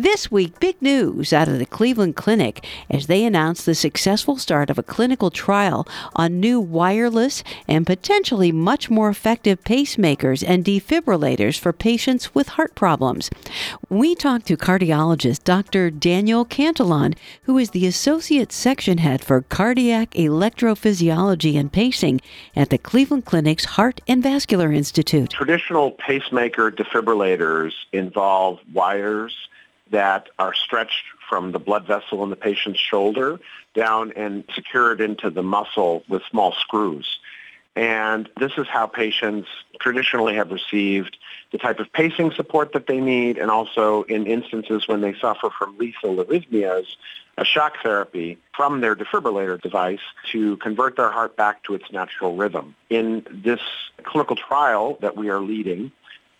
This week, big news out of the Cleveland Clinic as they announced the successful start of a clinical trial on new wireless and potentially much more effective pacemakers and defibrillators for patients with heart problems. We talked to cardiologist Dr. Daniel Cantillon, who is the Associate Section Head for Cardiac Electrophysiology and Pacing at the Cleveland Clinic's Heart and Vascular Institute. Traditional pacemaker defibrillators involve wires that are stretched from the blood vessel in the patient's shoulder down and secured into the muscle with small screws. And this is how patients traditionally have received the type of pacing support that they need and also in instances when they suffer from lethal arrhythmias, a shock therapy from their defibrillator device to convert their heart back to its natural rhythm. In this clinical trial that we are leading,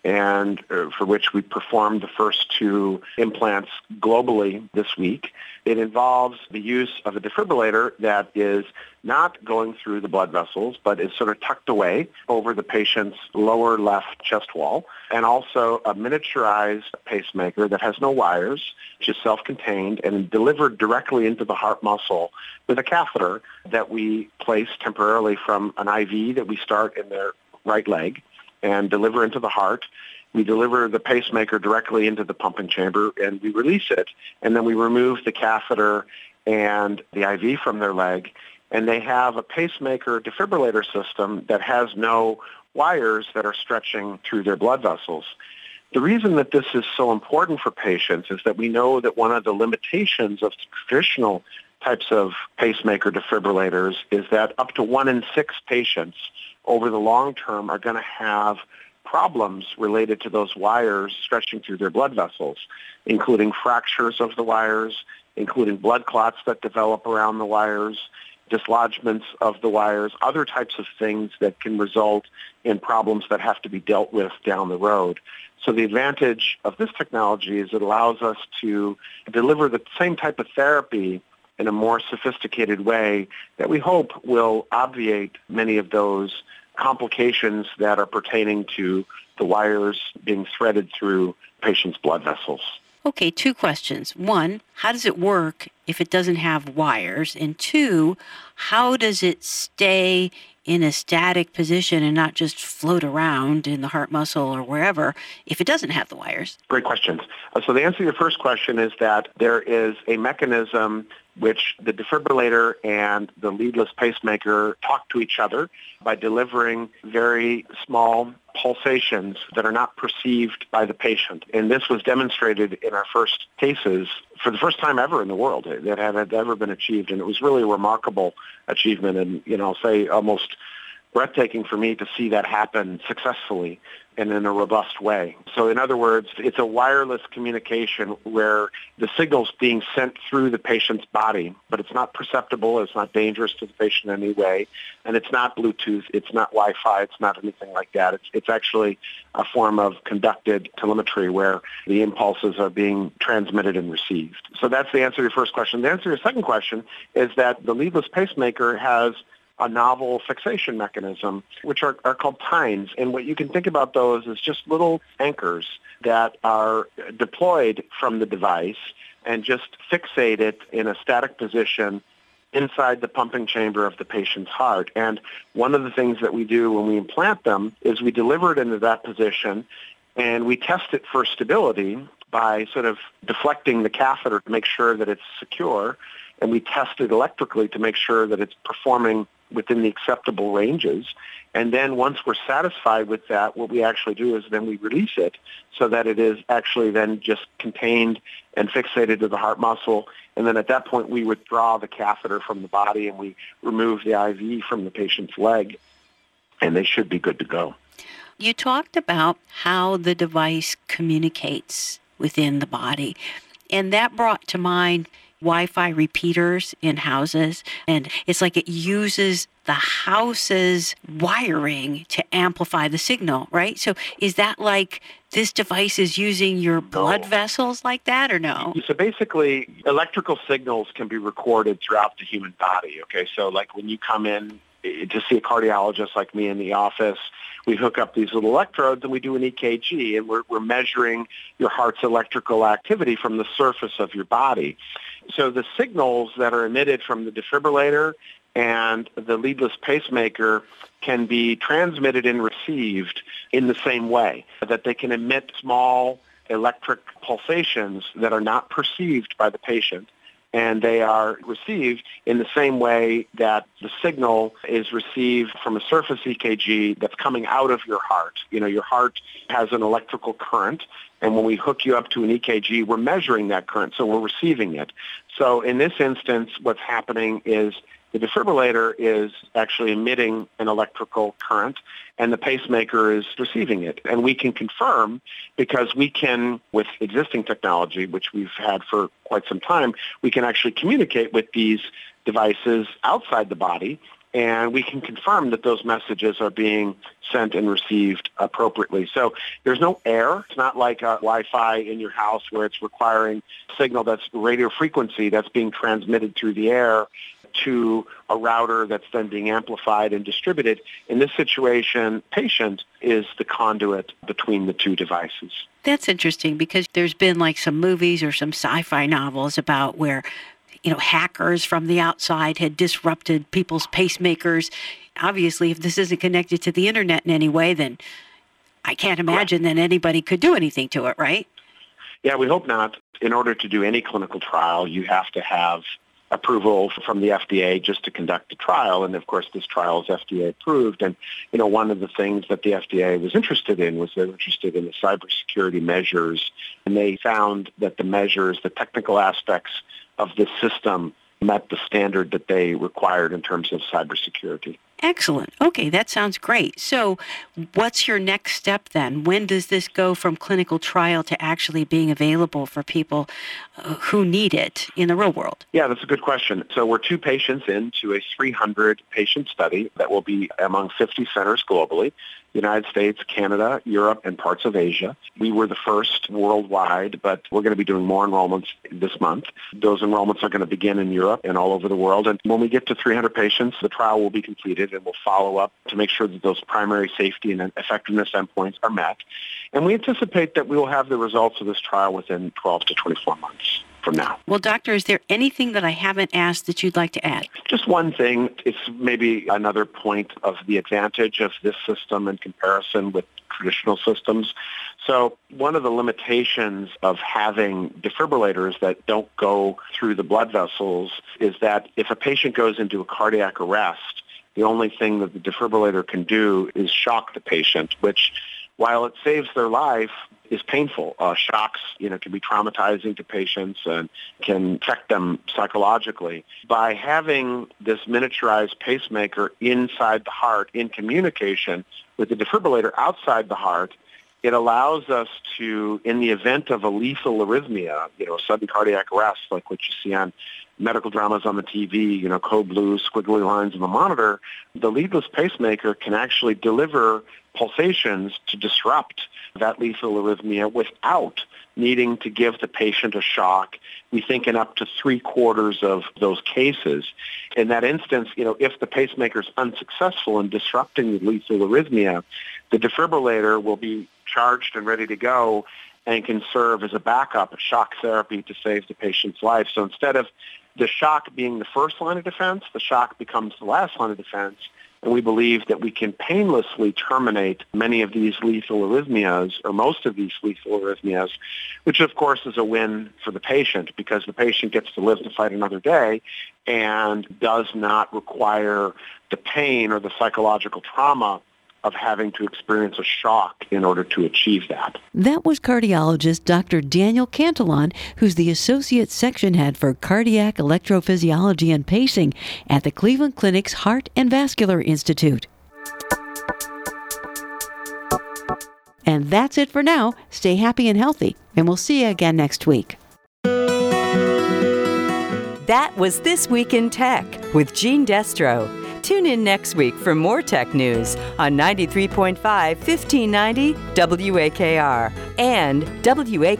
and uh, for which we performed the first two implants globally this week. It involves the use of a defibrillator that is not going through the blood vessels, but is sort of tucked away over the patient's lower left chest wall, and also a miniaturized pacemaker that has no wires, which is self-contained and delivered directly into the heart muscle with a catheter that we place temporarily from an IV that we start in their right leg and deliver into the heart. We deliver the pacemaker directly into the pumping chamber and we release it. And then we remove the catheter and the IV from their leg. And they have a pacemaker defibrillator system that has no wires that are stretching through their blood vessels. The reason that this is so important for patients is that we know that one of the limitations of traditional types of pacemaker defibrillators is that up to one in six patients over the long term are going to have problems related to those wires stretching through their blood vessels, including fractures of the wires, including blood clots that develop around the wires, dislodgements of the wires, other types of things that can result in problems that have to be dealt with down the road. So the advantage of this technology is it allows us to deliver the same type of therapy in a more sophisticated way that we hope will obviate many of those complications that are pertaining to the wires being threaded through patients' blood vessels. Okay, two questions. One, how does it work if it doesn't have wires? And two, how does it stay in a static position and not just float around in the heart muscle or wherever if it doesn't have the wires? Great questions. Uh, so the answer to your first question is that there is a mechanism which the defibrillator and the leadless pacemaker talk to each other by delivering very small pulsations that are not perceived by the patient. And this was demonstrated in our first cases for the first time ever in the world that had ever been achieved. And it was really a remarkable achievement and, you know, I'll say almost breathtaking for me to see that happen successfully and in a robust way. So in other words, it's a wireless communication where the signal's being sent through the patient's body, but it's not perceptible, it's not dangerous to the patient in any way, and it's not Bluetooth, it's not Wi-Fi, it's not anything like that. It's, it's actually a form of conducted telemetry where the impulses are being transmitted and received. So that's the answer to your first question. The answer to your second question is that the leadless pacemaker has a novel fixation mechanism, which are, are called tines. And what you can think about those is just little anchors that are deployed from the device and just fixate it in a static position inside the pumping chamber of the patient's heart. And one of the things that we do when we implant them is we deliver it into that position and we test it for stability by sort of deflecting the catheter to make sure that it's secure. And we test it electrically to make sure that it's performing within the acceptable ranges. And then once we're satisfied with that, what we actually do is then we release it so that it is actually then just contained and fixated to the heart muscle. And then at that point, we withdraw the catheter from the body and we remove the IV from the patient's leg, and they should be good to go. You talked about how the device communicates within the body, and that brought to mind Wi Fi repeaters in houses, and it's like it uses the house's wiring to amplify the signal, right? So is that like this device is using your blood No. vessels like that or no? So basically, electrical signals can be recorded throughout the human body. Okay, so like when you come in to see a cardiologist like me in the office, we hook up these little electrodes and we do an EKG, and we're, we're measuring your heart's electrical activity from the surface of your body. So the signals that are emitted from the defibrillator and the leadless pacemaker can be transmitted and received in the same way, that they can emit small electric pulsations that are not perceived by the patient and they are received in the same way that the signal is received from a surface EKG that's coming out of your heart. You know, your heart has an electrical current, and when we hook you up to an EKG, we're measuring that current, so we're receiving it. So in this instance, what's happening is the defibrillator is actually emitting an electrical current and the pacemaker is receiving it. And we can confirm because we can, with existing technology, which we've had for quite some time, we can actually communicate with these devices outside the body and we can confirm that those messages are being sent and received appropriately. So there's no air. It's not like a Wi-Fi in your house where it's requiring signal that's radio frequency that's being transmitted through the air to a router that's then being amplified and distributed. In this situation, patient is the conduit between the two devices. That's interesting because there's been like some movies or some sci-fi novels about where you know hackers from the outside had disrupted people's pacemakers. Obviously, if this isn't connected to the internet in any way, then I can't imagine that anybody could do anything to it, right? Yeah, we hope not. In order to do any clinical trial, you have to have approval from the FDA just to conduct a trial. And of course, this trial is FDA approved. And, you know, one of the things that the FDA was interested in was they were interested in the cybersecurity measures. And they found that the measures, the technical aspects of the system met the standard that they required in terms of cybersecurity. Excellent. Okay, that sounds great. So, what's your next step then? When does this go from clinical trial to actually being available for people uh, who need it in the real world? Yeah, that's a good question. So we're two patients into a 300 patient study that will be among 50 centers globally. United States, Canada, Europe, and parts of Asia. We were the first worldwide, but we're going to be doing more enrollments this month. Those enrollments are going to begin in Europe and all over the world. And when we get to 300 patients, the trial will be completed and we'll follow up to make sure that those primary safety and effectiveness endpoints are met. And we anticipate that we will have the results of this trial within 12 to 24 months from now. Well, doctor, is there anything that I haven't asked that you'd like to add? Just one thing, it's maybe another point of the advantage of this system in comparison with traditional systems. So one of the limitations of having defibrillators that don't go through the blood vessels is that if a patient goes into a cardiac arrest, the only thing that the defibrillator can do is shock the patient, which while it saves their life, is painful. Uh, shocks, you know, can be traumatizing to patients and can affect them psychologically. By having this miniaturized pacemaker inside the heart in communication with the defibrillator outside the heart, it allows us to, in the event of a lethal arrhythmia, you know, sudden cardiac arrest, like what you see on medical dramas on the TV, you know, code blue, squiggly lines on the monitor, the leadless pacemaker can actually deliver pulsations to disrupt that lethal arrhythmia without needing to give the patient a shock. We think in up to three quarters of those cases. In that instance, you know, if the pacemaker is unsuccessful in disrupting the lethal arrhythmia, the defibrillator will be charged and ready to go and can serve as a backup, a shock therapy to save the patient's life. So instead of the shock being the first line of defense, the shock becomes the last line of defense. And we believe that we can painlessly terminate many of these lethal arrhythmias, or most of these lethal arrhythmias, which of course is a win for the patient because the patient gets to live to fight another day and does not require the pain or the psychological trauma of having to experience a shock in order to achieve that. That was cardiologist Dr. Daniel Cantillon, who's the associate section head for cardiac electrophysiology and pacing at the Cleveland Clinic's Heart and Vascular Institute. And that's it for now. Stay happy and healthy, and we'll see you again next week. That was This Week in Tech with Gene Destro. Tune in next week for more tech news on 93.5 1590 WAKR and WAKR.net.